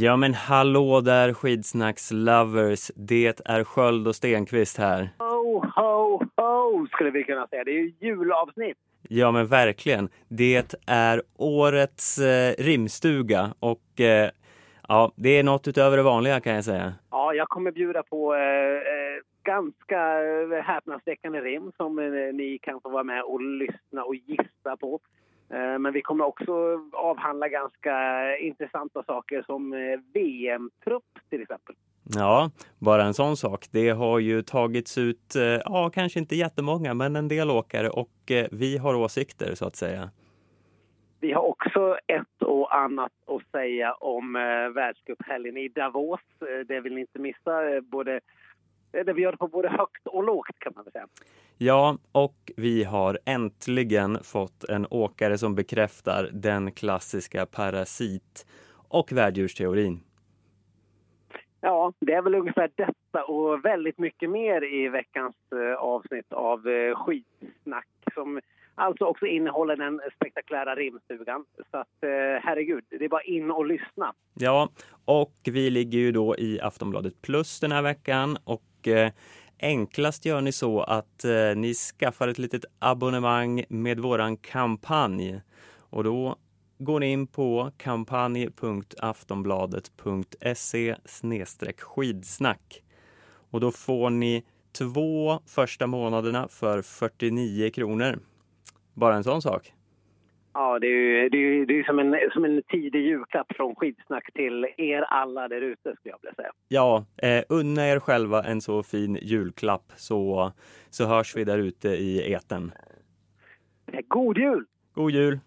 Ja men hallå där skidsnacks lovers, det är Sköld och Stenqvist här. Ho, ho, ho skulle vi kunna säga. Det är ju julavsnitt. Ja men verkligen, det är årets eh, rimstuga och eh, ja, det är något utöver det vanliga kan jag säga. Ja, jag kommer bjuda på eh, eh ganska eh, häpnadsväckande rim som eh, ni kan få vara med och lyssna och gissa på. Eh, men vi kommer också avhandla ganska intressanta saker som eh, VM-trupp till exempel. Ja, bara en sån sak. Det har ju tagits ut, eh, ja kanske inte jättemånga, men en del åkare och vi har åsikter så att säga. Vi har också ett och annat att säga om världscuphelgen i Davos. Det vill ni inte missa. Både där vi gör det på både högt och lågt kan man väl säga. Ja, och vi har äntligen fått en åkare som bekräftar den klassiska parasit och värddjursteorin. Ja, det är väl ungefär detta och väldigt mycket mer i veckans eh, avsnitt av eh, Skitsnack som alltså också innehåller den spektakulära rimstugan. Så att eh, herregud, det är bara in och lyssna. Ja, och vi ligger ju då i Aftonbladet Plus den här veckan och eh, enklast gör ni så att eh, ni skaffar ett litet abonnemang med våran kampanj och då går ni in på kampanj.aftonbladet.se skidsnack och då får ni två första månaderna för 49 kronor. Bara en sån sak. Ja, det är ju, det är ju, det är som, en, som en tidig julklapp från skidsnack till er alla där ute, skulle jag vilja säga. Ja, eh, unna er själva en så fin julklapp så, så hörs vi där ute i eten. God jul! God jul!